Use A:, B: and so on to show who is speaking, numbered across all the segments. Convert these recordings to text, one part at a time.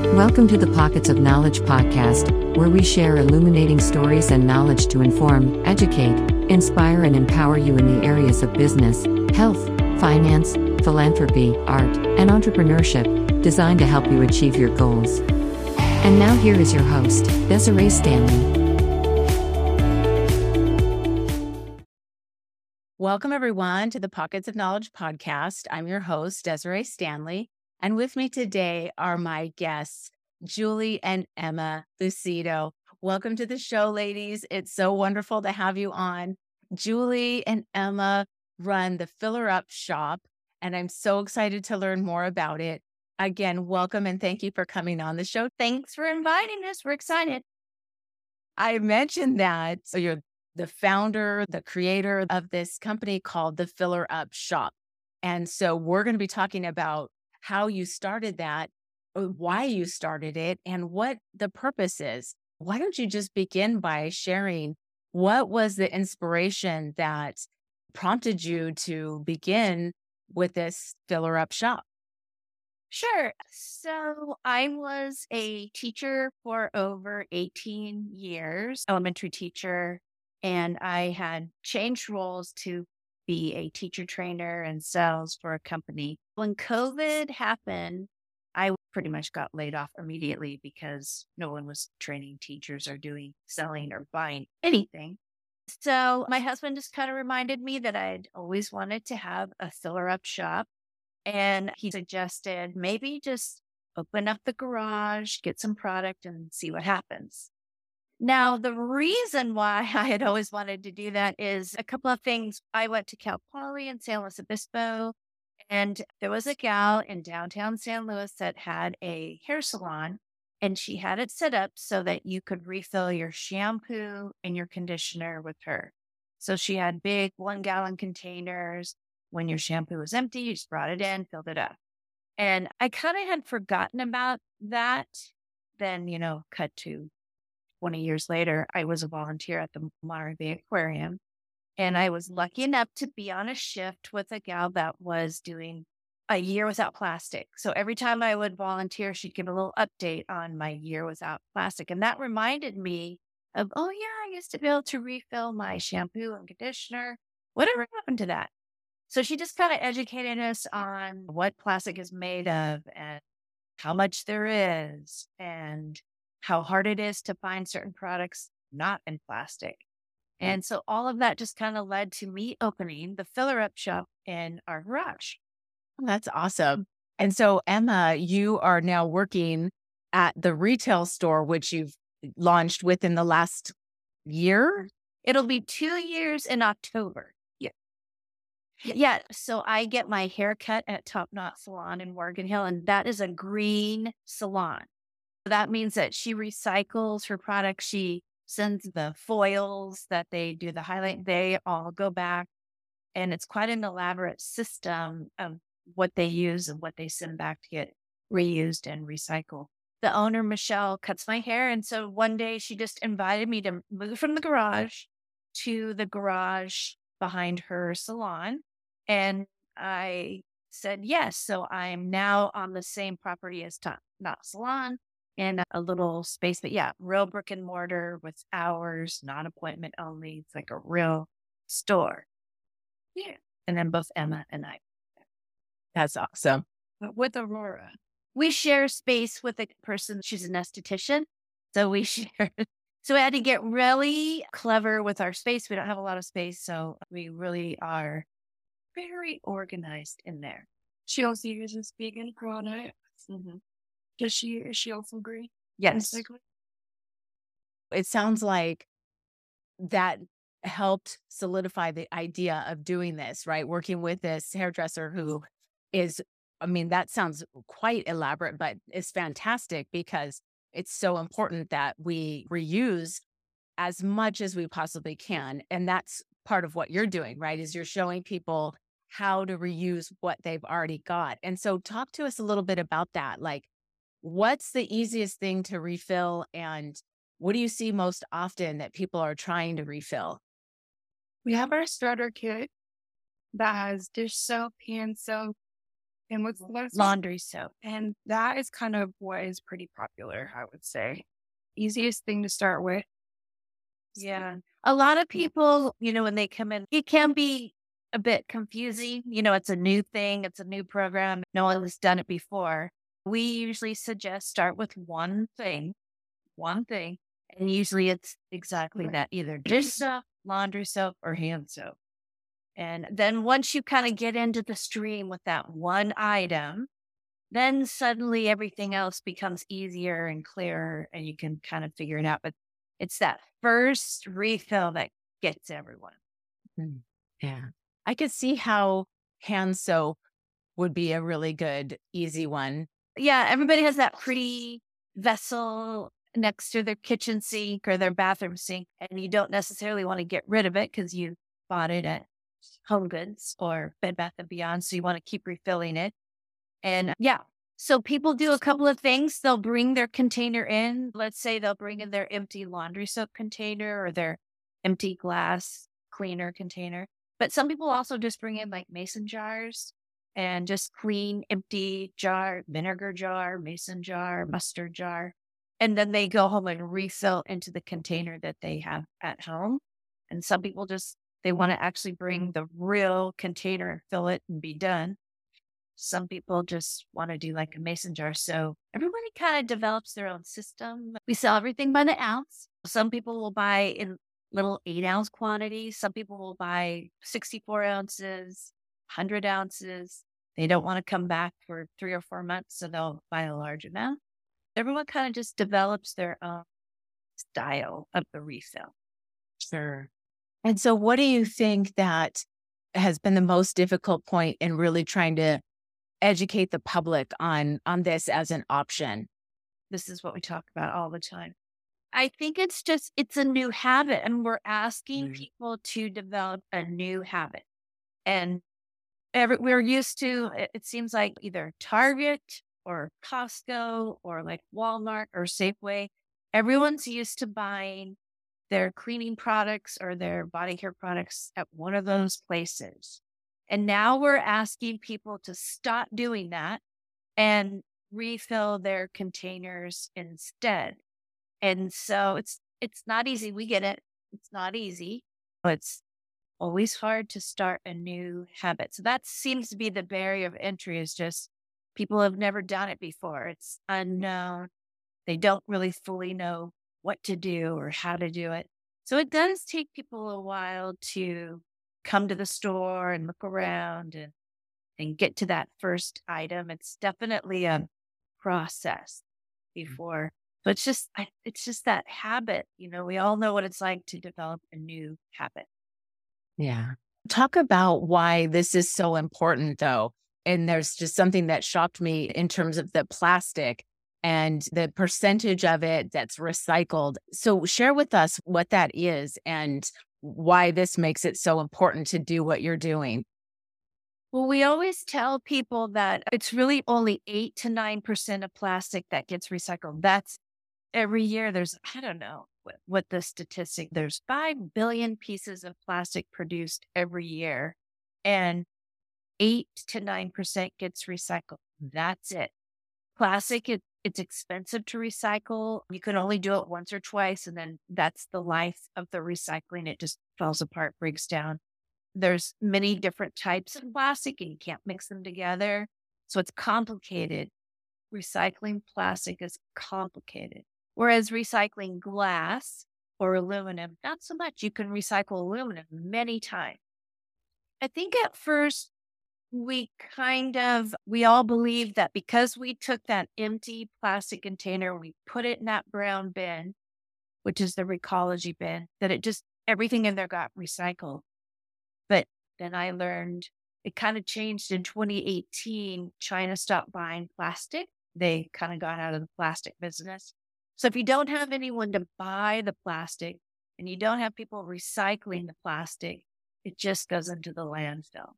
A: Welcome to the Pockets of Knowledge podcast, where we share illuminating stories and knowledge to inform, educate, inspire, and empower you in the areas of business, health, finance, philanthropy, art, and entrepreneurship, designed to help you achieve your goals. And now, here is your host, Desiree Stanley.
B: Welcome, everyone, to the Pockets of Knowledge podcast. I'm your host, Desiree Stanley. And with me today are my guests, Julie and Emma Lucido. Welcome to the show, ladies. It's so wonderful to have you on. Julie and Emma run the FillerUp shop, and I'm so excited to learn more about it. Again, welcome and thank you for coming on the show.
C: Thanks for inviting us. We're excited.
B: I mentioned that. So you're the founder, the creator of this company called the FillerUp Shop. And so we're going to be talking about how you started that, uh, why you started it, and what the purpose is. Why don't you just begin by sharing what was the inspiration that prompted you to begin with this filler up shop?
C: Sure. So I was a teacher for over 18 years, elementary teacher, and I had changed roles to be a teacher trainer and sales for a company. When COVID happened, I pretty much got laid off immediately because no one was training teachers or doing selling or buying anything. So my husband just kind of reminded me that I'd always wanted to have a filler up shop. And he suggested maybe just open up the garage, get some product, and see what happens. Now, the reason why I had always wanted to do that is a couple of things. I went to Cal Poly in San Luis Obispo, and there was a gal in downtown San Luis that had a hair salon, and she had it set up so that you could refill your shampoo and your conditioner with her. So she had big one gallon containers. When your shampoo was empty, you just brought it in, filled it up. And I kind of had forgotten about that. Then, you know, cut to 20 years later, I was a volunteer at the Monterey Bay Aquarium. And I was lucky enough to be on a shift with a gal that was doing a year without plastic. So every time I would volunteer, she'd give a little update on my year without plastic. And that reminded me of, oh, yeah, I used to be able to refill my shampoo and conditioner. Whatever happened to that? So she just kind of educated us on what plastic is made of and how much there is and how hard it is to find certain products not in plastic. And so all of that just kind of led to me opening the filler up shop in our garage.
B: Oh, that's awesome. And so, Emma, you are now working at the retail store, which you've launched within the last year.
C: It'll be two years in October. Yeah. Yeah. So I get my hair cut at Top Knot Salon in Morgan Hill, and that is a green salon. That means that she recycles her products. She sends the foils that they do the highlight, they all go back. And it's quite an elaborate system of what they use and what they send back to get reused and recycled. The owner, Michelle, cuts my hair. And so one day she just invited me to move from the garage to the garage behind her salon. And I said yes. So I'm now on the same property as Top Knot Salon in a little space. But yeah, real brick and mortar with hours, non appointment only. It's like a real store. Yeah. And then both Emma and I.
B: That's awesome.
C: But with Aurora, we share space with a person. She's an esthetician. So we share. So we had to get really clever with our space. We don't have a lot of space. So we really are very organized in there.
D: She also uses vegan products. Mm-hmm. Does she is she also green?
B: Yes. It sounds like that helped solidify the idea of doing this, right? Working with this hairdresser who is, I mean, that sounds quite elaborate, but it's fantastic because it's so important that we reuse as much as we possibly can. And that's part of what you're doing, right? Is you're showing people how to reuse what they've already got. And so talk to us a little bit about that. Like, what's the easiest thing to refill and what do you see most often that people are trying to refill?
D: We have our starter kit that has dish soap, hand soap, And what's the last
C: laundry soap.
D: And that is kind of what is pretty popular, I would say. Easiest thing to start with.
C: Yeah. A lot of people, you know, when they come in, it can be a bit confusing. You know, it's a new thing, it's a new program. No one has done it before. We usually suggest start with one thing, one thing. And usually it's exactly that either dish soap, laundry soap, or hand soap. And then once you kind of get into the stream with that one item, then suddenly everything else becomes easier and clearer and you can kind of figure it out. But it's that first refill that gets everyone. Hmm.
A: Yeah.
B: I could see how hand soap would be a really good, easy one.
C: Yeah, everybody has that pretty vessel next to their kitchen sink or their bathroom sink, and you don't necessarily want to get rid of it because you bought it at Home Goods or Bed Bath and Beyond, so you want to keep refilling it. And yeah, so people do a couple of things. They'll bring their container in. Let's say they'll bring in their empty laundry soap container or their empty glass cleaner container. But some people also just bring in like mason jars and just clean, empty jar, vinegar jar, mason jar, mustard jar. And then they go home and refill into the container that they have at home. And some people just, they want to actually bring the real container, fill it, and be done. Some people just want to do like a mason jar. So everybody kind of develops their own system. We sell everything by the ounce. Some people will buy in little eight ounce quantities. Some people will buy 64 ounces, 100 ounces. They don't want to come back for three or four months, so they'll buy a large amount. Everyone kind of just develops their own style of the refill.
B: Sure. And so, what do you think that has been the most difficult point in really trying to educate the public on on this as an option?
C: This is what we talk about all the time. I think it's just it's a new habit and we're asking
B: Mhm.
C: people to develop a new habit. And every, we're used to it, it seems like either Target or Costco or like Walmart or Safeway. Everyone's used to buying their cleaning products or their body care products at one of those places. And now we're asking people to stop doing that and refill their containers instead. And so it's it's not easy. We get it. It's not easy. It's always hard to start a new habit. So that seems to be the barrier of entry is just people have never done it before. It's unknown. They don't really fully know what to do or how to do it. So it does take people a while to come to the store and look around and and get to that first item. It's definitely a process mm. before. But it's just I, it's just that habit. You know, we all know what it's like to develop a new habit.
B: Yeah. Talk about why this is so important, though. And there's just something that shocked me in terms of the plastic and the percentage of it that's recycled. So, share with us what that is and why this makes it so important to do what you're doing.
C: Well, we always tell people that it's really only eight to nine percent of plastic that gets recycled. That's every year. There's I don't know what, what the statistic. There's five billion pieces of plastic produced every year, and eight to nine percent gets recycled. That's it. Plastic, it, it's expensive to recycle. You can only do it once or twice, and then that's the life of the recycling. It just falls apart, breaks down. There's many different types of plastic, and you can't mix them together. So it's complicated. Recycling plastic is complicated. Whereas recycling glass or aluminum, not so much. You can recycle aluminum many times. I think at first we kind of we all believed that because we took that empty plastic container we put it in that brown bin which is the Recology bin that it just everything in there got recycled but then i learned it kind of changed in 2018 china stopped buying plastic they kind of got out of the plastic business so if you don't have anyone to buy the plastic and you don't have people recycling the plastic it just goes into the landfill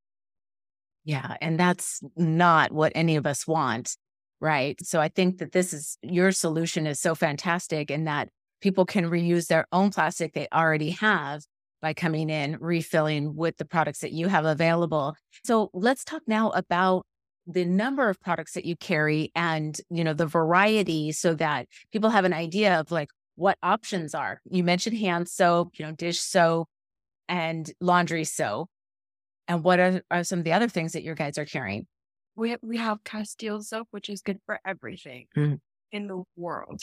B: Yeah. And that's not what any of us want. Right. So I think that this is your solution is so fantastic in that people can reuse their own plastic they already have by coming in, refilling with the products that you have available. So let's talk now about the number of products that you carry and, you know, the variety so that people have an idea of like what options are. You mentioned hand soap, you know, dish soap and laundry soap. And what are, are some of the other things that your guys are carrying?
D: We have, we have Castile soap, which is good for everything
B: Mm.
D: in the world.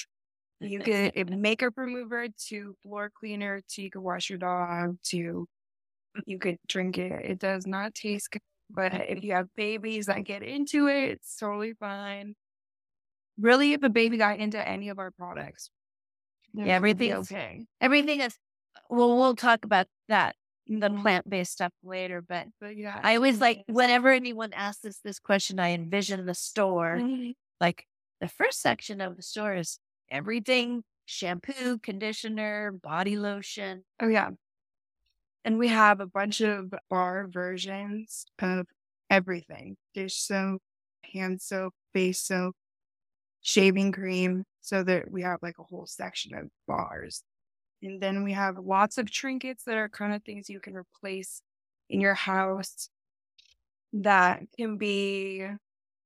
D: You get a makeup remover to floor cleaner to you can wash your dog to you could drink it. It does not taste good, but if you have babies that get into it, it's totally fine. Really, if a baby got into any of our products,
C: Yeah,
D: gonna
C: everything's-
D: okay.
C: Everything is, well, we'll talk about that, the
D: Mhm.
C: plant based stuff later. But
D: But yeah,
C: I always like, whenever anyone asks us this question, I envision the store.
D: Mhm.
C: Like the first section of the store is everything shampoo, conditioner, body lotion.
D: Oh yeah. And we have a bunch of bar versions of everything. Dish soap, hand soap, face soap, shaving cream. So that we have like a whole section of bars. And then we have lots of trinkets that are kind of things you can replace in your house that can be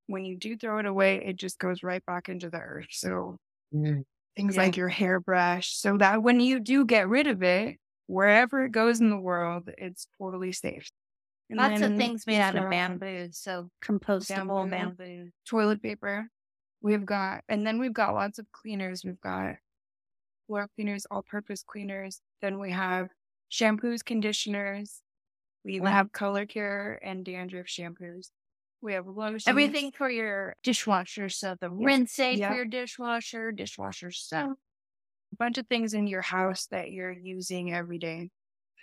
D: when you do throw it away, it just goes right back into the earth. So
B: Mm.
D: things
C: Yeah.
D: like your hairbrush, so that when you do get rid of it, wherever it goes in the world, it's totally safe. And
C: Lots of things made out of bamboo. So compostable
D: Bamboo.
C: bamboo.
D: Toilet paper. We've got, and then we've got lots of cleaners. We've got floor cleaners, all purpose cleaners. Then we have shampoos, conditioners. We
C: Wow.
D: have color care and dandruff shampoos. We have lotions.
C: Everything for your dishwasher. So the rinse aid
D: Yeah.
C: for your dishwasher, dishwasher soap.
D: A bunch of things in your house that you're using every day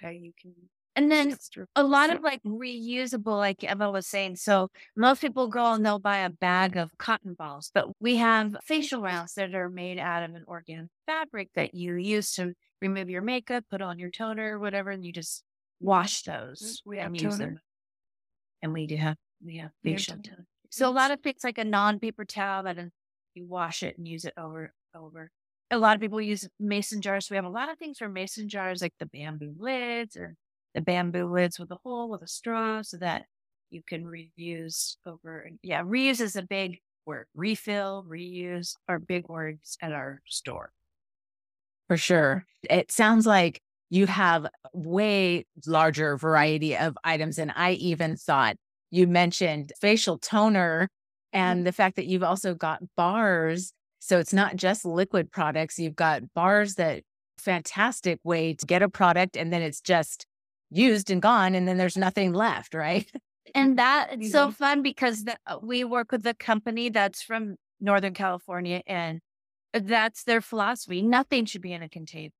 D: that you can
C: And then a lot of like reusable, like Emma was saying. So most people go and they'll buy a bag of cotton balls, but we have facial rounds that are made out of an organic fabric that you use to remove your makeup, put on your toner, whatever, and you just wash mm, those
D: We have
C: and use them. And we do have we have facial
D: toner.
C: So a lot of things like a non-paper towel that you wash it and use it over over. A lot of people use mason jars. So We have a lot of things for mason jars, like the bamboo lids or the bamboo lids with a hole with a straw, so that you can reuse over. Yeah, reuse is a big word. Refill, reuse are big words at our store.
B: For sure. It sounds like you have way larger variety of items than I even thought. You mentioned facial toner and mm. the fact that you've also got bars. So it's not just liquid products. You've got bars that fantastic way to get a product and then it's just used and gone and then there's nothing left, right?
C: And that it's so
D: Mhm.
C: fun because the, uh, we work with a company that's from Northern California, and that's their philosophy. Nothing should be in a container.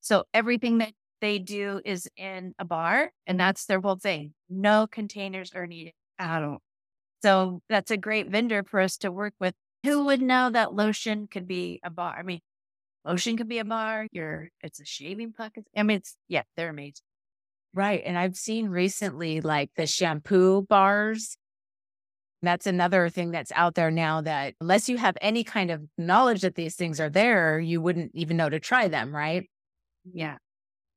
C: So everything that they do is in a bar, and that's their whole thing. No containers are needed at all. So that's a great vendor for us to work with. Who would know that lotion could be a bar? I mean, lotion could be a bar. Your it's a shaving puck. I mean, it's yeah, they're amazing.
B: Right. And I've seen recently like the shampoo bars. That's another thing that's out there now that unless you have any kind of knowledge that these things are there, you wouldn't even know to try them, right?
C: Yeah.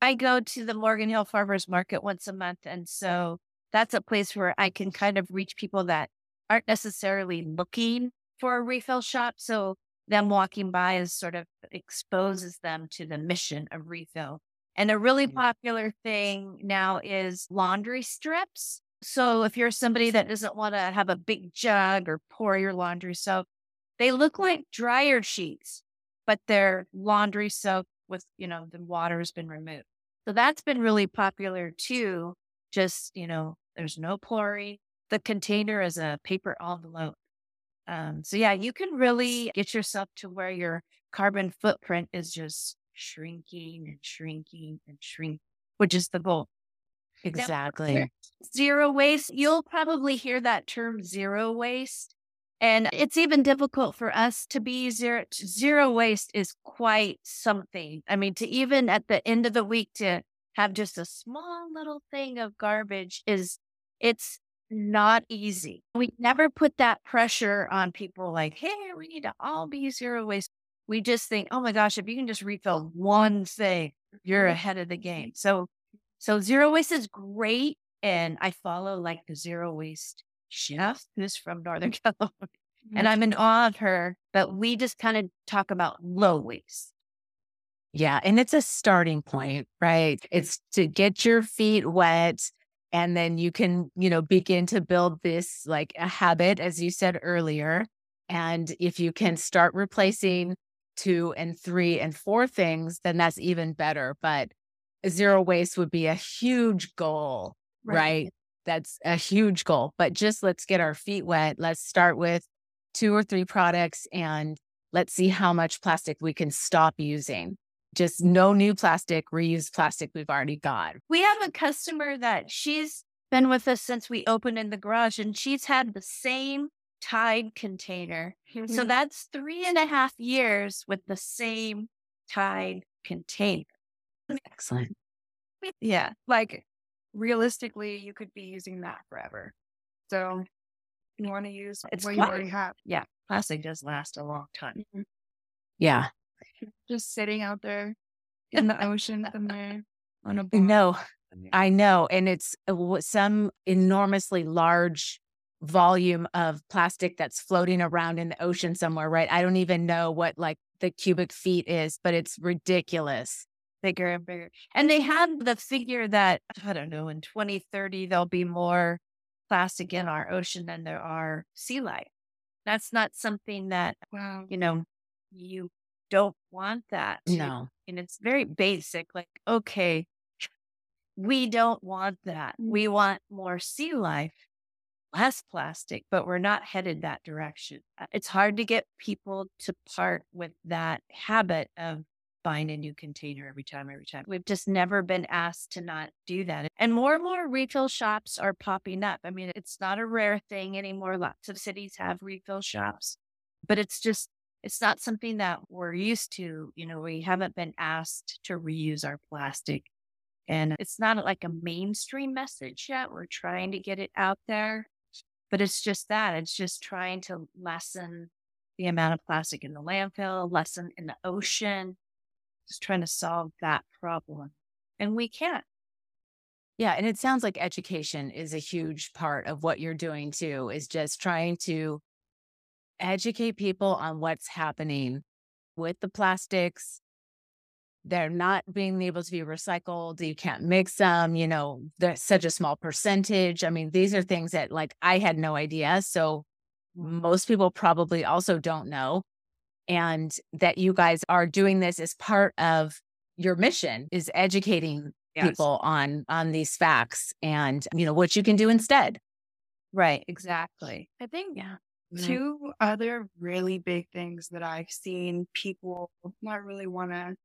C: I go to the Morgan Hill Farmers Market once a month. And so that's a place where I can kind of reach people that aren't necessarily looking for a refill shop. So them walking by is sort of exposes them to the mission of refill. And a really popular thing now is laundry strips. So if you're somebody that doesn't want to have a big jug or pour your laundry soap, they look like dryer sheets, but they're laundry soap with, you know, the water has been removed. So that's been really popular too. Just, you know, there's no pouring. The container is a paper envelope. Um, so yeah, you can really get yourself to where your carbon footprint is just shrinking and shrinking and shrinking, which is the goal.
B: Exactly.
C: Zero waste. You'll probably hear that term zero waste. And it's even difficult for us to be zero. Zero waste is quite something. I mean, to even at the end of the week to have just a small little thing of garbage is, it's not easy. We never put that pressure on people like, hey, we need to all be zero waste. We just think, oh my gosh, if you can just refill one thing, you're ahead of the game. So, so zero waste is great. And I follow like the zero waste chef who's from Northern California. And I'm in awe of her, but we just kind of talk about low waste.
B: Yeah. And it's a starting point, right? It's to get your feet wet. And then you can, you know, begin to build this like a habit, as you said earlier. And if you can start replacing two and three and four things, then that's even better. But zero waste would be a huge goal, right? right? That's a huge goal. But just let's get our feet wet. Let's start with two or three products and let's see how much plastic we can stop using. Just no new plastic, reuse plastic we've already got.
C: We have a customer that she's been with us since we opened in the garage and she's had the same Tide container. Mm-hmm. So that's three and a half years with the same Tide container.
B: Excellent.
D: Yeah. Like realistically, you could be using that forever. So you want to use it's what you already have.
C: Yeah. Plastic does last a long time. Mm-hmm.
B: Yeah.
D: Just sitting out there in the ocean somewhere on a
B: boat. No, I know. And it's uh, some enormously large volume of plastic that's floating around in the ocean somewhere, right? I don't even know what like the cubic feet is, but it's ridiculous.
C: Bigger and bigger. And they have the figure that, I don't know, in 2030, there'll be more plastic in our ocean than there are sea life. That's not something that, wow. you know, you don't want that.
B: No.
C: And it's very basic. Like, okay, we don't want that. Mm. We want more sea life, less plastic, but we're not headed that direction. Uh, it's hard to get people to part with that habit of buying a new container every time, every time. We've just never been asked to not do that. And more and more refill shops are popping up. I mean, it's not a rare thing anymore. Lots of cities have refill shops, but it's just, it's not something that we're used to. You know, we haven't been asked to reuse our plastic. And it's not like a mainstream message yet. We're trying to get it out there, but it's just that. It's just trying to lessen the amount of plastic in the landfill, lessen in the ocean, just trying to solve that problem. And we can't.
B: Yeah. And it sounds like education is a huge part of what you're doing too, is just trying to educate people on what's happening with the plastics. They're not being able to be recycled. You can't mix them, you know, there's such a small percentage. I mean, these are things that like I had no idea. So mm. most people probably also don't know and that you guys are doing this as part of your mission is educating yes. people on on these facts and you know what you can do instead
C: right exactly
D: i think yeah two other really big things that i've seen people not really want to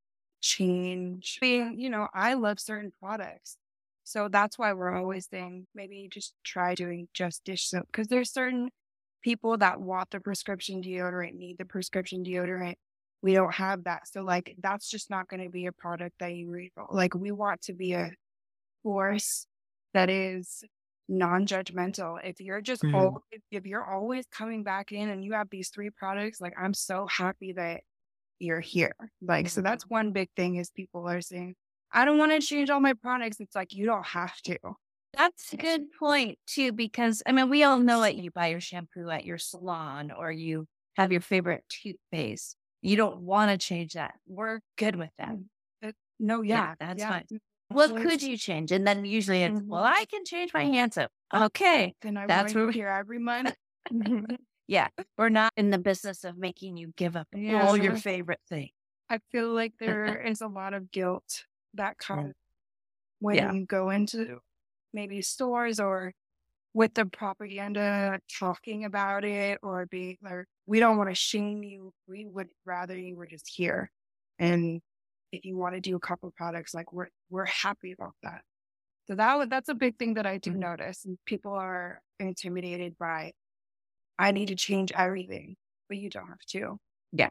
D: change being you know i love certain products so that's why we're always saying maybe just try doing just dish soap because there's certain people that want the prescription deodorant need the prescription deodorant. We don't have that. So like that's just not going to be a product that you. Like we want to be a force that is non-judgmental. If you're just mm-hmm. always, if you're always coming back in and you have these three products, like I'm so happy that you're here. Like so that's mm-hmm. one big thing is people are saying, I don't want to change all my products. It's like you don't have to.
C: That's a good point too, because I mean, we all know that you buy your shampoo at your salon or you have your favorite toothpaste. You don't want to change that. We're good with that.
D: No, yeah,
C: yeah that's yeah. fine. What could you change? And then usually it's, mm-hmm. well, I can change my hand soap. Okay.
D: Then I that's where we're here every month.
C: yeah. We're not in the business of making you give up yeah. all your favorite thing.
D: I feel like there is a lot of guilt that comes when yeah. you go into maybe stores or with the propaganda talking about it or be like, we don't want to shame you. We would rather you were just here. And if you want to do a couple products, like we're, we're happy about that. So that that's a big thing that I do mm-hmm. notice. And people are intimidated by, I need to change everything, but you don't have to.
B: Yeah.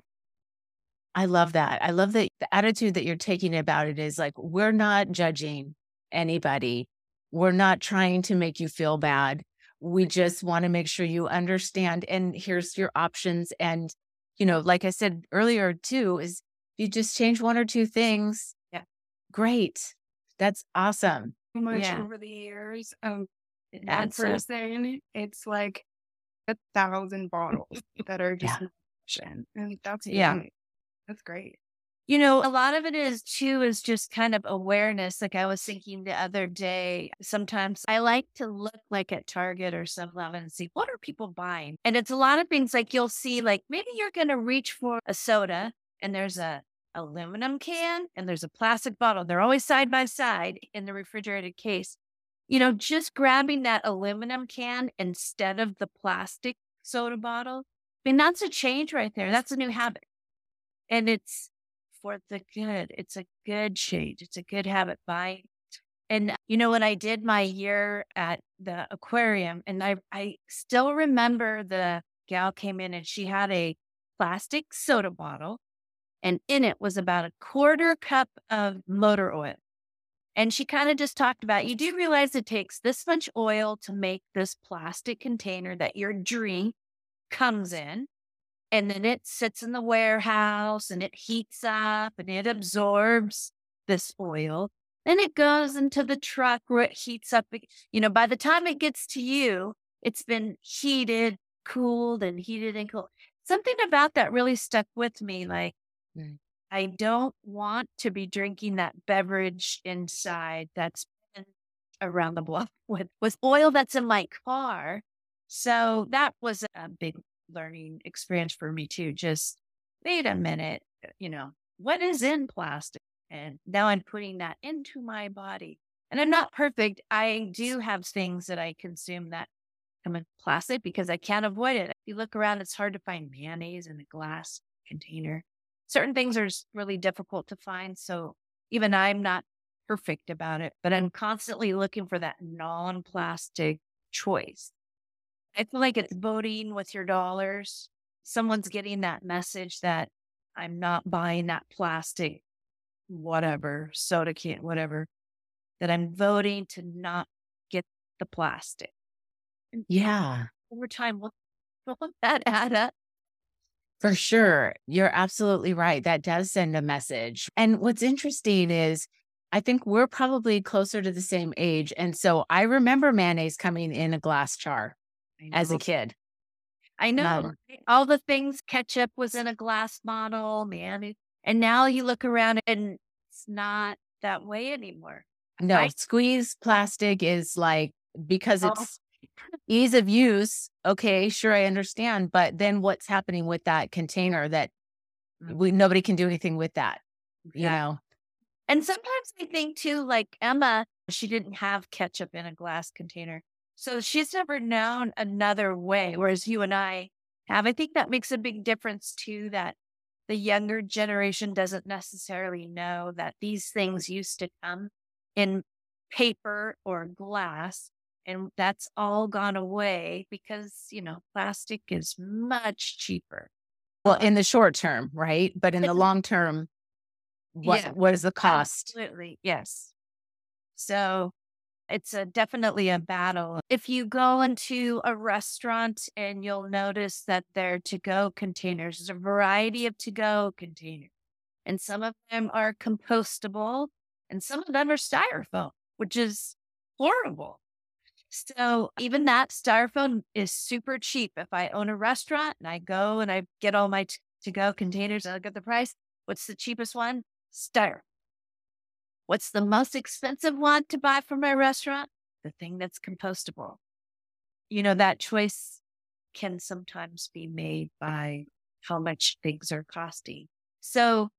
B: I love that. I love that the attitude that you're taking about it is like, we're not judging anybody. We're not trying to make you feel bad. We just want to make sure you understand. And here's your options. And, you know, like I said earlier too, is you just change one or two things.
C: Yeah.
B: Great. That's awesome.
D: So much yeah. over the years. Um,
B: a-
D: person, it's like a thousand bottles that are just in motion. and that's
B: Yeah.
D: amazing. That's great.
C: You know, a lot of it is too is just kind of awareness. Like I was thinking the other day, sometimes I like to look like at Target or 7-Eleven and see what are people buying. And it's a lot of things like you'll see like maybe you're going to reach for a soda and there's a aluminum can and there's a plastic bottle. They're always side by side in the refrigerated case. You know, just grabbing that aluminum can instead of the plastic soda bottle. I mean, that's a change right there. That's a new habit. And it's for the good. It's a good change. It's a good habit. Buying. And uh, you know, when I did my year at the aquarium, and I I still remember the gal came in and she had a plastic soda bottle, and in it was about a quarter cup of motor oil. And she kind of just talked about you do realize it takes this much oil to make this plastic container that your drink comes in and then it sits in the warehouse and it heats up and it absorbs this oil. Then it goes into the truck where it heats up. You know, by the time it gets to you, it's been heated, cooled, and heated and cooled. Something about that really stuck with me. Like,
B: Mm.
C: I don't want to be drinking that beverage inside that's around the block with, with oil that's in my car. So that was a big learning experience for me too. Just wait a minute, uh, you know, what is in plastic? And now I'm putting that into my body. And I'm not perfect. I do have things that I consume that come in plastic because I can't avoid it. If you look around, it's hard to find mayonnaise in a glass container. Certain things are really difficult to find. So even I'm not perfect about it, but I'm constantly looking for that non plastic choice. I feel like it's voting with your dollars. Someone's getting that message that I'm not buying that plastic, whatever, soda can, whatever, that I'm voting to not get the plastic.
B: Yeah,
C: Over time, will, will that add up?
B: For sure. You're absolutely right. That does send a message. And what's interesting is, I think we're probably closer to the same age. And so I remember mayonnaise coming in a glass jar as a kid.
C: I know
B: Um,
C: all the things ketchup was in a glass bottle, man. And now you look around and it's not that way anymore.
B: No,
C: I-
B: squeeze plastic is like because
C: Oh.
B: it's ease of use. Okay, sure, I understand. But then what's happening with that container that
C: Mm.
B: we nobody can do anything with that? You
C: Yeah.
B: know,
C: And sometimes I think too, like Emma, she didn't have ketchup in a glass container. So she's never known another way, whereas you and I have. I think that makes a big difference too, that the younger generation doesn't necessarily know that these things used to come in paper or glass. And that's all gone away because, you know, plastic is much cheaper.
B: well, in the um, short term, right? But in the long term, what
C: Yeah.
B: what is the cost?
C: Absolutely. Yes. So it's a definitely a battle. If you go into a restaurant and you'll notice that they're to go containers, there's a variety of to go containers. And some of them are compostable and some of them are styrofoam, which is horrible. So even that styrofoam is super cheap. If I own a restaurant and I go and I get all my to go containers I look at the price, what's the cheapest one? Styrofoam. What's the most expensive one to buy for my restaurant? The thing that's compostable. You know, that choice can sometimes be made by how much things are costing. So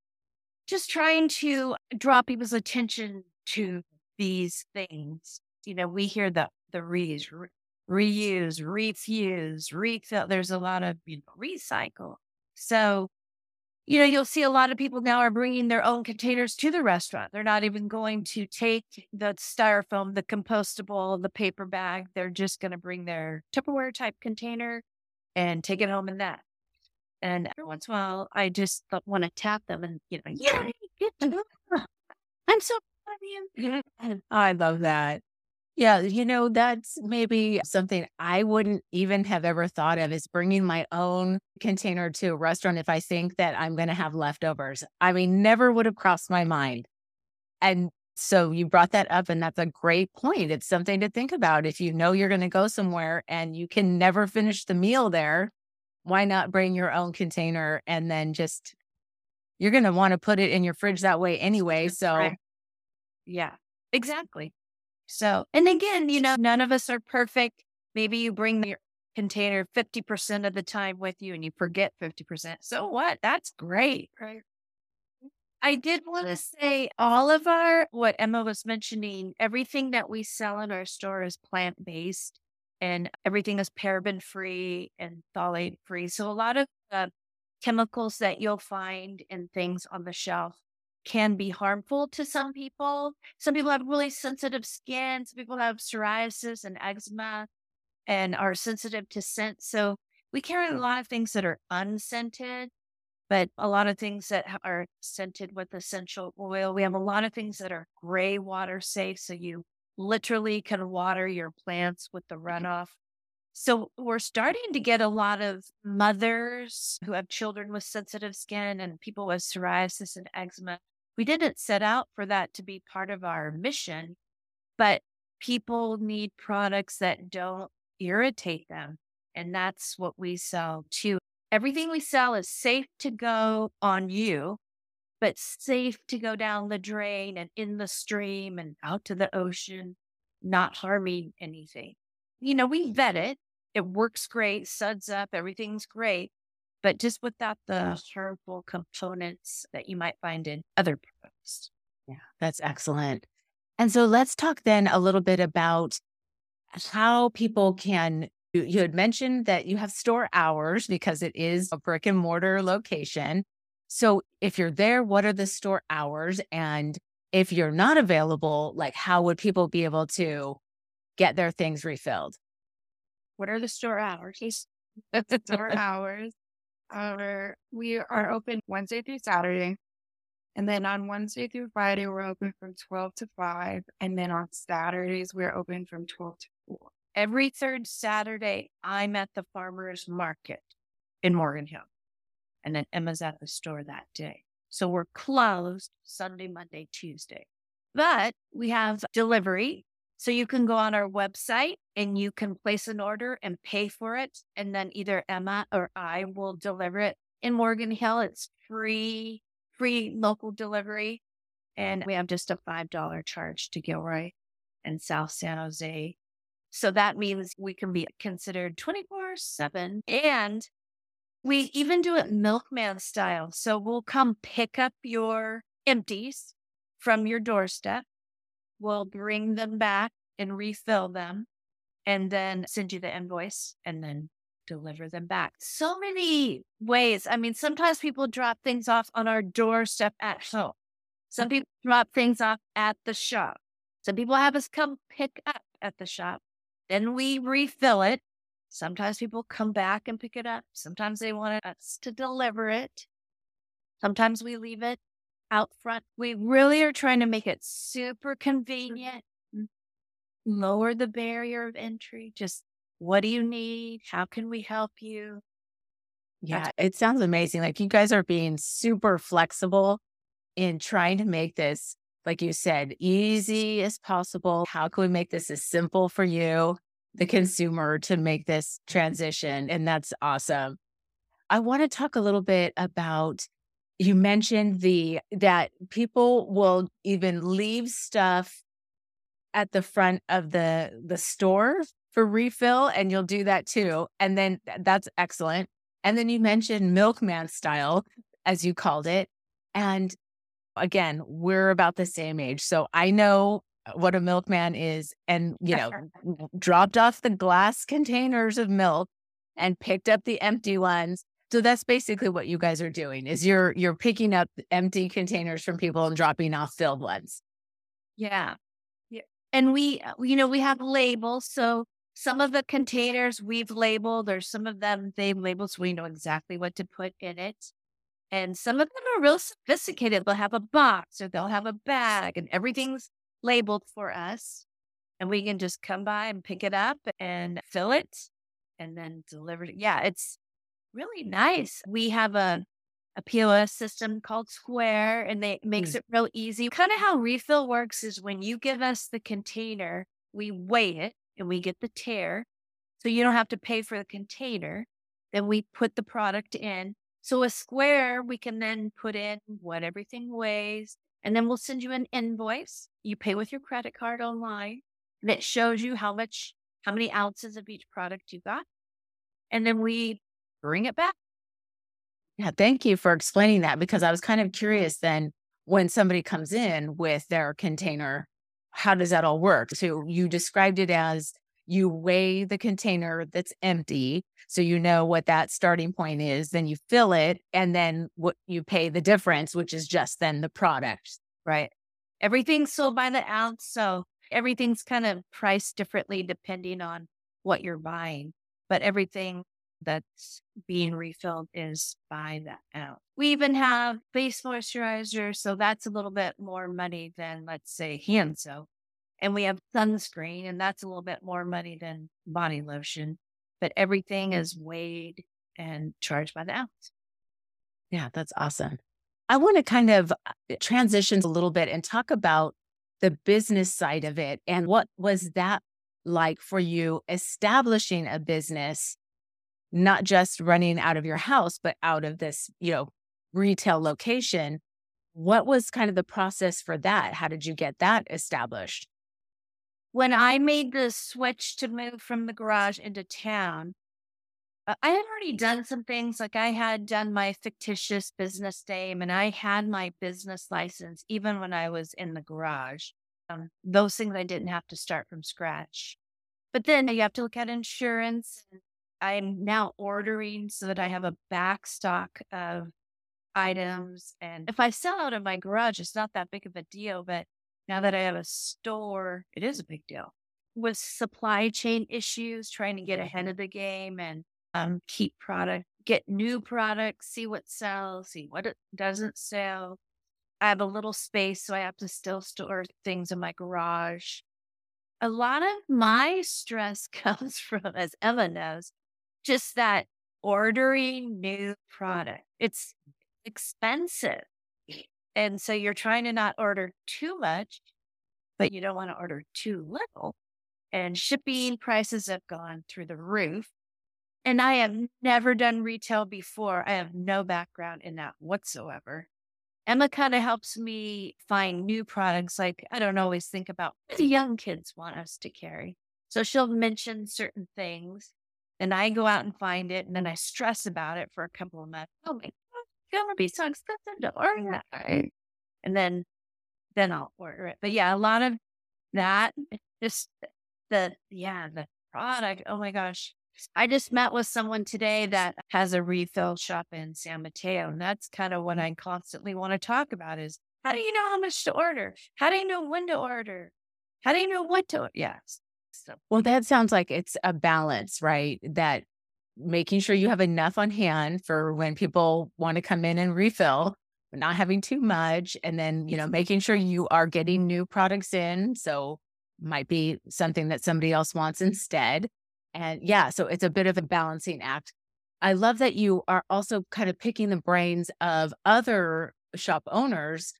C: just trying to draw people's attention to these things. You know, we hear the the reuse, re- reuse, refuse, refill. There's a lot of you know recycle. So you know, you'll see a lot of people now are bringing their own containers to the restaurant. They're not even going to take the styrofoam, the compostable, the paper bag. They're just going to bring their Tupperware type container and take it home in that. And every once in a while, I just want to tap them and, you know, yeah. I'm so proud of you.
B: I love that. Yeah, you know, that's maybe something I wouldn't even have ever thought of is bringing my own container to a restaurant if I think that I'm going to have leftovers. I mean, never would have crossed my mind. And So you brought that up, and that's a great point. It's something to think about. If you know you're going to go somewhere and you can never finish the meal there, why not bring your own container and then just you're going to want to put it in your fridge that way anyway. So, right.
C: yeah, exactly. So, and again, you know, none of us are perfect. Maybe you bring your container 50% of the time with you and you forget 50%. So what? That's great. Right. Mm-hmm. I did want to say all of our, what Emma was mentioning, everything that we sell in our store is plant based and everything is paraben free and phthalate free. So a lot of the chemicals that you'll find in things on the shelf can be harmful to some people. Some people have really sensitive skin. Some people have psoriasis and eczema and are sensitive to scent. So we carry a lot of things that are unscented, but a lot of things that are scented with essential oil. We have a lot of things that are gray water safe. So you literally can water your plants with the mm-hmm. runoff. So we're starting to get a lot of mothers who have children with sensitive skin and people with psoriasis and eczema we didn't set out for that to be part of our mission, but people need products that don't irritate them. And that's what we sell too. Everything we sell is safe to go on you, but safe to go down the drain and in the stream and out to the ocean, not harming anything. You know, we vet it. It works great, suds up, everything's great but just without the harmful components that you might find in other products.
B: Yeah, that's excellent. And so let's talk then a little bit about how people can. You had mentioned that you have store hours because it is a brick and mortar location. So if you're there, what are the store hours? And if you're not available, like how would people be able to get their things refilled?
C: What are the store hours?
D: store hours our, we are open Wednesday through Saturday. And then on Wednesday through Friday, we're open from 12 to 5. And then on Saturdays, we're open from 12 to 4.
C: Every third Saturday, I'm at the farmer's market in Morgan Hill. And then Emma's at the store that day. So we're closed Sunday, Monday, Tuesday. But we have delivery so you can go on our website and you can place an order and pay for it. And then either Emma or I will deliver it. In Morgan Hill, it's free, free local delivery. And we have just a $5 charge to Gilroy and South San Jose. So that means we can be considered 24 7. And we even do it milkman style. So we'll come pick up your empties from your doorstep We'll bring them back and refill them and then send you the invoice and then deliver them back. So many ways. I mean, sometimes people drop things off on our doorstep at home. Some people drop things off at the shop. Some people have us come pick up at the shop. Then we refill it. Sometimes people come back and pick it up. Sometimes they want us to deliver it. Sometimes we leave it out front. We really are trying to make it super mm-hmm. convenient, lower the barrier of entry. Just what do you need? How can we help you?
B: Yeah, it sounds amazing. Like you guys are being super flexible in trying to make this, like you said, easy as possible. How can we make this as simple for you, the mm-hmm. consumer, to make this transition? And that's awesome. I want to talk a little bit about you mentioned the that people will even leave stuff at the front of the the store for refill and you'll do that too and then that's excellent and then you mentioned milkman style as you called it and again we're about the same age so i know what a milkman is and you know dropped off the glass containers of milk and picked up the empty ones so that's basically what you guys are doing is you're you're picking up empty containers from people and dropping off filled ones.
C: Yeah. Yeah. And we uh, you know, we have labels. So some of the containers we've labeled, or some of them they've labeled so we know exactly what to put in it. And some of them are real sophisticated. They'll have a box or they'll have a bag and everything's labeled for us. And we can just come by and pick it up and fill it and then deliver it. Yeah, it's really nice. We have a a POS system called Square, and they, it makes
B: Mm.
C: it real easy. Kind of how refill works is when you give us the container, we weigh it and we get the tare. So you don't have to pay for the container. Then we put the product in. So a Square, we can then put in what everything weighs, and then we'll send you an invoice. You pay with your credit card online, and it shows you how much, how many ounces of each product you got. And then we bring it back.
B: Yeah, thank you for explaining that because I was kind of curious then when somebody comes in with their container, how does that all work? So you described it as you weigh the container that's empty. So you know what that starting point is. Then you fill it and then what you pay the difference, which is just then the product.
C: Right. Everything's sold by the ounce. So everything's kind of priced differently depending on what you're buying. But everything that's being refilled is by the ounce. We even have face moisturizer. So that's a little bit more money than, let's say, hand soap. And we have sunscreen, and that's a little bit more money than body lotion. But everything is weighed and charged by the ounce.
B: Yeah, that's awesome. I want to kind of uh, transition a little bit and talk about the business side of it and what was that like for you establishing a business not just running out of your house but out of this, you know, retail location. What was kind of the process for that? How did you get that established?
C: when I made the switch to move from the garage into town, uh, I had already done some things. Like I had done my fictitious business name and I had my business license even when I was in the garage. Um, those things I didn't have to start from scratch. But then you have to look at insurance. I'm now ordering so that I have a back stock of items. And if I sell out of my garage, it's not that big of a deal. But now that I have a store, it is a big deal. With supply chain issues, trying to get ahead of the game and um, keep product, get new products, see what sells, see what it doesn't sell. I have a little space, so I have to still store things in my garage. A lot of my stress comes from, as Emma knows, just that ordering new product. It's expensive. And so you're trying to not order too much, but you don't want to order too little. And shipping prices have gone through the roof. And I have never done retail before. I have no background in that whatsoever. Emma kind of helps me find new products. Like, I don't always think about what the young kids want us to carry. So she'll mention certain things, and I go out and find it. And then I stress about it for a couple of months. Oh my God, it's to be so expensive to order that. right? And then, then I'll order it. But yeah, a lot of that, just the, yeah, the product. Oh my gosh. I just met with someone today that has a refill shop in San Mateo. And that's kind of what mm. I constantly want to talk about is how do you know how much to order? How do you know when to order? How do you know what to? Yes. So,
B: Well, that sounds like it's a balance, right? That making sure you have enough on hand for when people want to come in and refill, but not having too much. And then, you know, mm-hmm. making sure you are getting new products in. So might be something that somebody else wants instead. And yeah, so it's a bit of a balancing act. I love that you are also kind of picking the brains of other shop owners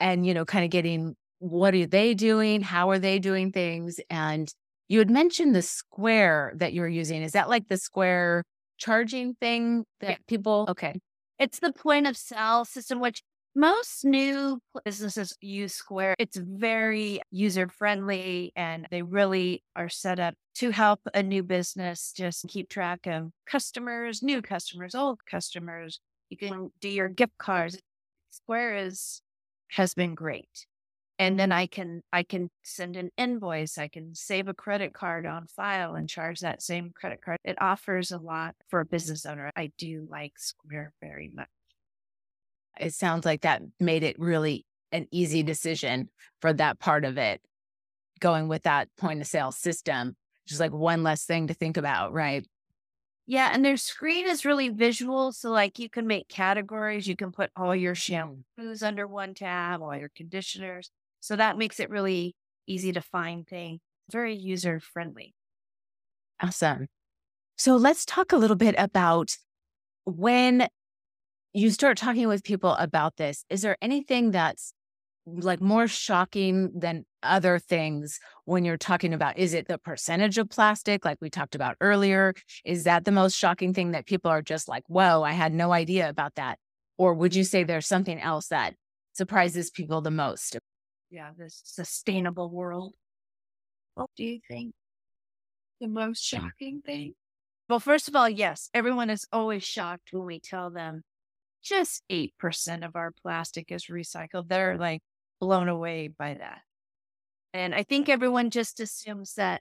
B: and, you know, kind of getting what are they doing? How are they doing things? And you had mentioned the square that you're using. Is that like the square charging thing that
C: Yeah.
B: people? Okay.
C: it's the point of sale system, which most new businesses use Square. It's very user friendly and they really are set up to help a new business just keep track of customers, new customers, old customers. You can do your gift cards. Square is has been great. And then I can I can send an invoice. I can save a credit card on file and charge that same credit card. It offers a lot for a business owner. I do like Square very much.
B: It sounds like that made it really an easy decision for that part of it, going with that point of sale system. Just like one less thing to think about, right?
C: Yeah, and their screen is really visual. So, like, you can make categories. You can put all your hmm. shampoos under one tab, all your conditioners. So that makes it really easy to find things. Very user friendly.
B: Awesome. So let's talk a little bit about when you start talking with people about this, is there anything that's like more shocking than other things when you're talking about is it the percentage of plastic like we talked about earlier is that the most shocking thing that people are just like whoa i had no idea about that or would you say there's something else that surprises people the most
C: yeah this sustainable world what do you think the most shocking thing well first of all yes everyone is always shocked when we tell them just 8% of our plastic is recycled they're like blown away by that. And I think everyone just assumes that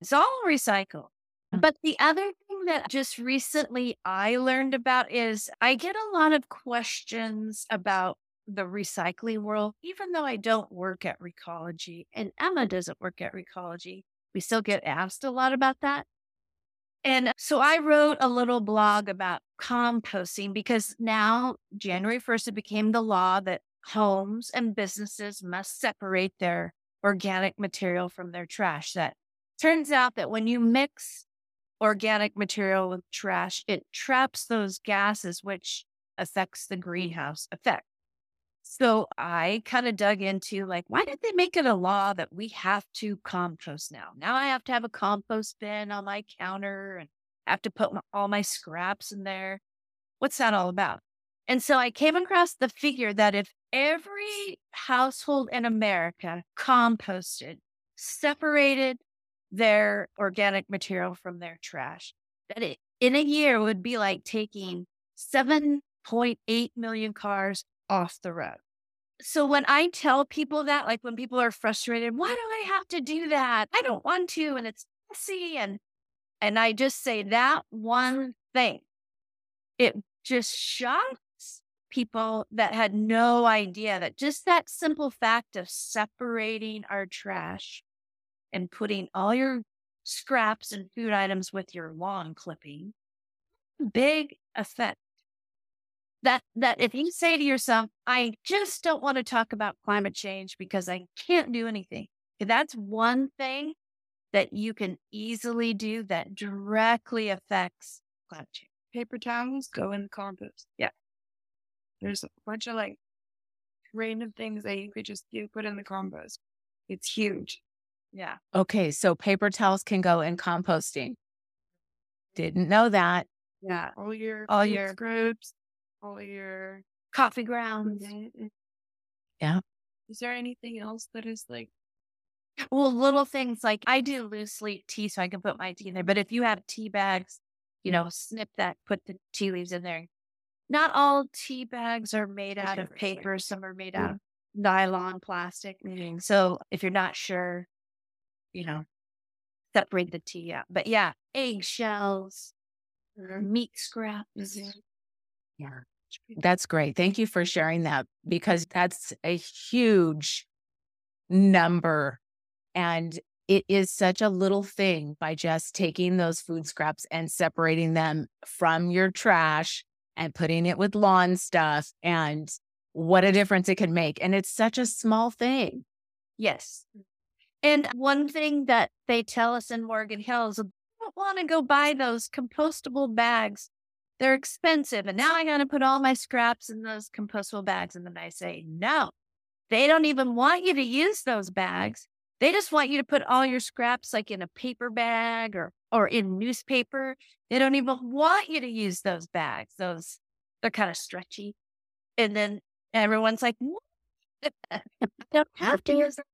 C: it's all recycled. Mm. But the other thing that just recently I learned about is I get a lot of questions about the recycling world, even though I don't work at Recology and Emma doesn't work at Recology. We still get asked a lot about that. And so I wrote a little blog about composting because now, January 1st, it became the law that homes and businesses must separate their organic material from their trash. That turns out that when you mix organic material with trash, it traps those gases, which affects the greenhouse effect. So I kind of dug into like, why did they make it a law that we have to compost now? Now I have to have a compost bin on my counter and have to put my, all my scraps in there. What's that all about? And so I came across the figure that if every household in America composted, separated their organic material from their trash. That it, in a year would be like taking 7.8 million cars off the road. So when I tell people that, like when people are frustrated, why do I have to do that? I don't want to, and it's messy, and and I just say that one thing, it just shocks people that had no idea that just that simple fact of separating our trash and putting all your scraps and food items with your lawn clipping, big effect. That that if you say to yourself, I just don't want to talk about climate change because I can't do anything. That's one thing that you can easily do that directly affects climate change.
D: Paper towels go in the compost.
C: Yeah.
D: There's a bunch of like random things that you could just you put in the compost. It's huge.
C: Yeah.
B: Okay. So paper towels can go in composting. Didn't know that.
D: Yeah. All your
C: all your
D: scrubs, all your
C: coffee grounds.
B: Mm-hmm. Yeah.
D: Is there anything else that is like
C: well, little things like I do loose leaf tea, so I can put my tea in there. But if you have tea bags, you know, snip that, put the tea leaves in there, not all tea bags are made out of paper. Some are made out of nylon plastic.
B: Mm-hmm.
C: So if you're not sure, you know, separate the tea out. But yeah, eggshells,
B: Mm-hmm.
C: meat scraps.
B: Yeah. That's great. Thank you for sharing that because that's a huge number. And it is such a little thing by just taking those food scraps and separating them from your trash and putting it with lawn stuff and what a difference it can make. And it's such a small thing.
C: Yes. And one thing that they tell us in Morgan Hills, don't want to go buy those compostable bags. They're expensive. And now I got to put all my scraps in those compostable bags. And then I say, no, they don't even want you to use those bags. They just want you to put all your scraps like in a paper bag or or in newspaper. They don't even want you to use those bags. Those they're kind of stretchy. And then everyone's like, I don't have to use them.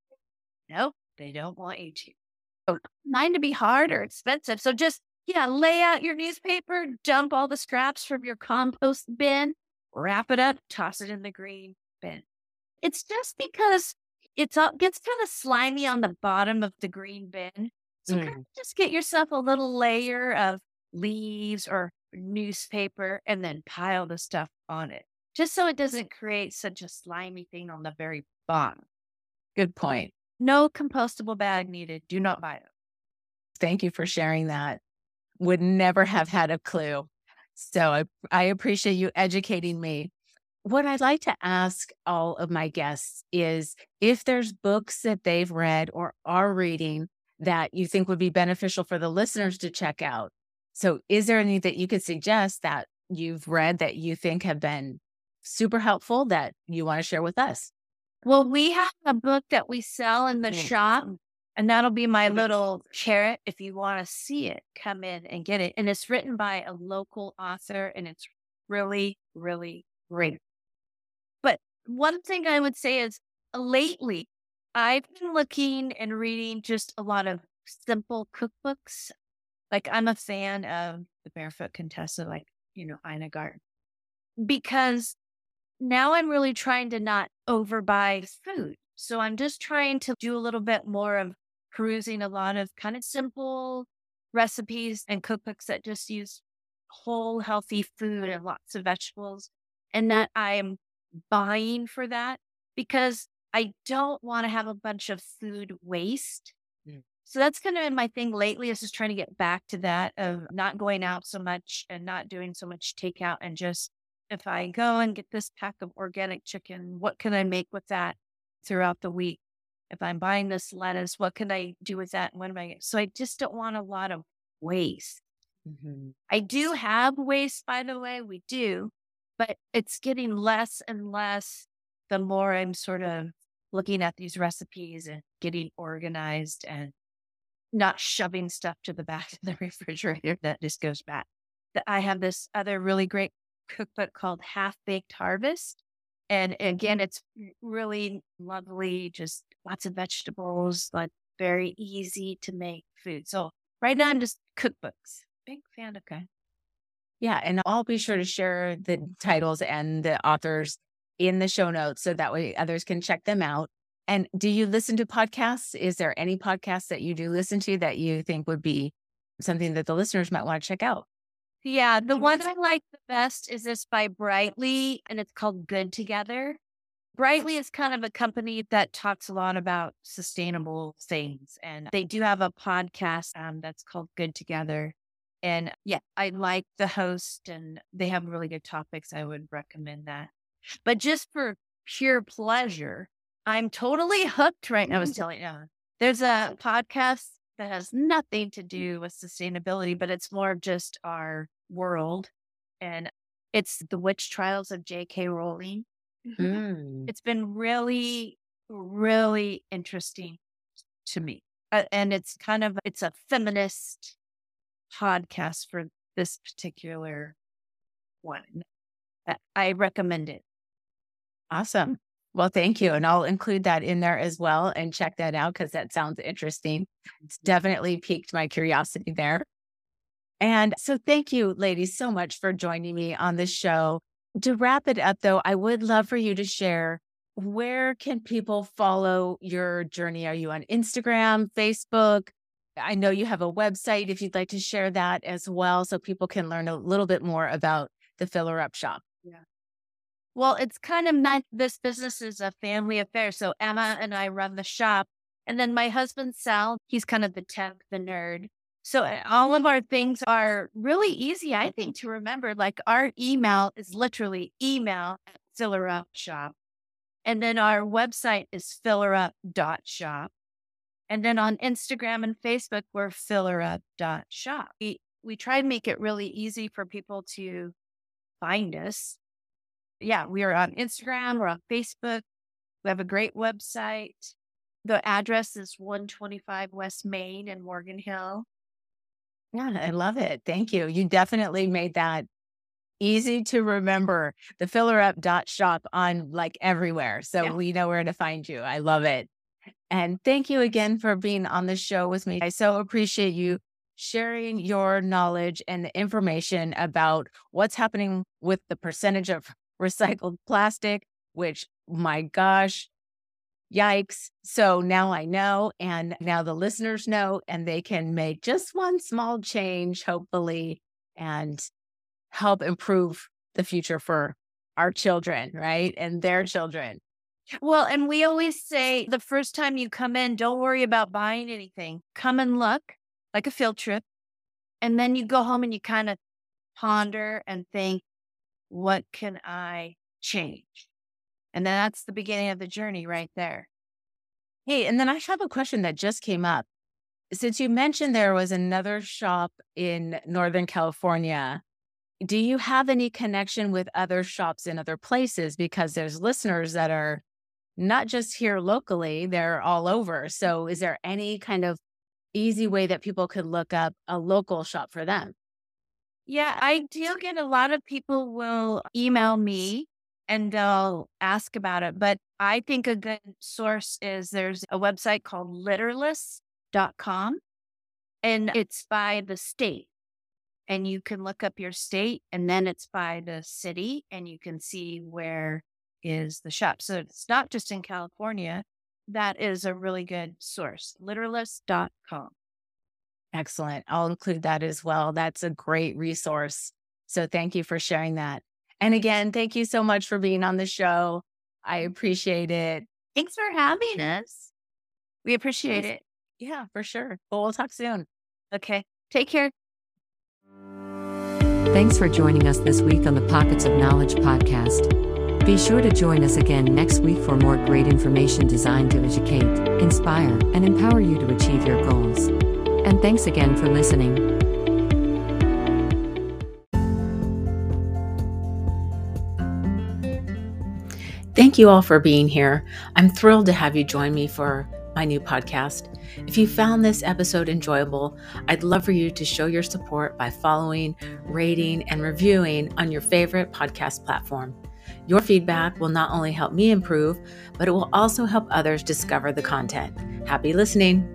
C: No, they don't want you to. Oh, mine to be hard or expensive. So just yeah, lay out your newspaper, dump all the scraps from your compost bin, wrap it up, toss it in the green bin. It's just because it's all gets kind of slimy on the bottom of the green bin. So mm. kind of just get yourself a little layer of leaves or newspaper and then pile the stuff on it. Just so it doesn't create such a slimy thing on the very bottom.
B: Good point.
C: No compostable bag needed. Do not buy it.
B: Thank you for sharing that. Would never have had a clue. So I, I appreciate you educating me what I'd like to ask all of my guests is if there's books that they've read or are reading that you think would be beneficial for the listeners to check out. So, is there any that you could suggest that you've read that you think have been super helpful that you want to share with us?
C: Well, we have a book that we sell in the
B: Mm.
C: shop, and that'll be my little carrot. If you want to see it, come in and get it. And it's written by a local author, and it's really, really great. But one thing I would say is lately, I've been looking and reading just a lot of simple cookbooks. Like I'm a fan of the Barefoot Contessa, like, you know, Ina Garten, because now I'm really trying to not overbuy food. So I'm just trying to do a little bit more of perusing a lot of kind of simple recipes and cookbooks that just use whole healthy food and lots of vegetables. And that I'm buying for that because I don't want to have a bunch of food waste.
B: Mm.
C: So that's kind of been my thing lately is just trying to get back to that of not going out so much and not doing so much takeout and just if I go and get this pack of organic chicken, what can I make with that throughout the week? If I'm buying this lettuce, what can I do with that? And what am I? So I just don't want a lot of waste.
B: Mm-hmm.
C: I do have waste, by the way, we do, but it's getting less and less the more I'm sort of looking at these recipes and getting organized and not shoving stuff to the back of the refrigerator that just goes back. I have this other really great cookbook called Half Baked Harvest. And again, it's really lovely, just lots of vegetables, like very easy to make food. So right now I'm just cookbooks. Big fan of
B: Okay. Yeah. And I'll be sure to share the titles and the authors in the show notes so that way others can check them out. And do you listen to podcasts? Is there any podcasts that you do listen to that you think would be something that the listeners might want to check out?
C: Yeah, the one I like the best is this by Brightly, and it's called Good Together. Brightly is kind of a company that talks a lot about sustainable things, and they do have a podcast um, that's called Good Together. And yeah, I like the host, and they have really good topics. I would recommend that. But just for pure pleasure, I'm totally hooked right now. I was telling you, there's a podcast that has nothing to do with sustainability, but it's more of just our world. And it's the witch trials of J.K. Rowling.
B: Mm.
C: It's been really, really interesting to me. Uh, and it's kind of it's a feminist podcast for this particular one. I recommend it.
B: Awesome. Well, thank you. And I'll include that in there as well and check that out because that sounds interesting. It's definitely piqued my curiosity there. And so, thank you, ladies, so much for joining me on this show. To wrap it up, though, I would love for you to share where can people follow your journey? Are you on Instagram, Facebook? I know you have a website if you'd like to share that as well so people can learn a little bit more about the FillerUp Shop. Yeah.
C: Well, it's kind of not this business is a family affair. So Emma and I run the shop. And then my husband Sal, he's kind of the tech, the nerd. So uh, all of our things are really easy, I think, to remember. Like our email is literally email at Shop. And then our website is fillerup.shop. And then on Instagram and Facebook, we're fillerup.shop. We, we try to make it really easy for people to find us. Yeah, we are on Instagram, we're on Facebook. We have a great website. The address is 125 West Main in Morgan Hill.
B: Yeah, I love it. Thank you. You definitely made that easy to remember. The filler up dot shop on like everywhere. So
C: Yeah.
B: we know where to find you. I love it. And thank you again for being on the show with me. I so appreciate you sharing your knowledge and the information about what's happening with the percentage of recycled plastic, which my gosh, yikes. So now I know, and now the listeners know, and they can make just one small change, hopefully, and help improve the future for our children, right? And their children.
C: Well, and we always say the first time you come in, don't worry about buying anything. Come and look like a field trip. And then you go home and you kind of ponder and think, what can I change? And then that's the beginning of the journey right there.
B: Hey, and then I have a question that just came up. Since you mentioned there was another shop in Northern California, do you have any connection with other shops in other places? Because there's listeners that are not just here locally, they're all over. So, is there any kind of easy way that people could look up a local shop for them?
C: Yeah, I do get a lot of people will email me and they'll ask about it. But I think a good source is there's a website called litterless.com and it's by the state. And you can look up your state and then it's by the city and you can see where is the shop. So it's not just in California. That is a really good source. Litterless.com.
B: Excellent. I'll include that as well. That's a great resource. So thank you for sharing that. And again, thank you so much for being on the show. I appreciate it.
C: Thanks for having us. We appreciate it.
B: Yeah, for sure. Well, we'll talk soon.
C: Okay. Take care.
A: Thanks for joining us this week on the Pockets of Knowledge podcast. Be sure to join us again next week for more great information designed to educate, inspire, and empower you to achieve your goals. And thanks again for listening.
B: Thank you all for being here. I'm thrilled to have you join me for my new podcast. If you found this episode enjoyable, I'd love for you to show your support by following, rating, and reviewing on your favorite podcast platform. Your feedback will not only help me improve, but it will also help others discover the content. Happy listening!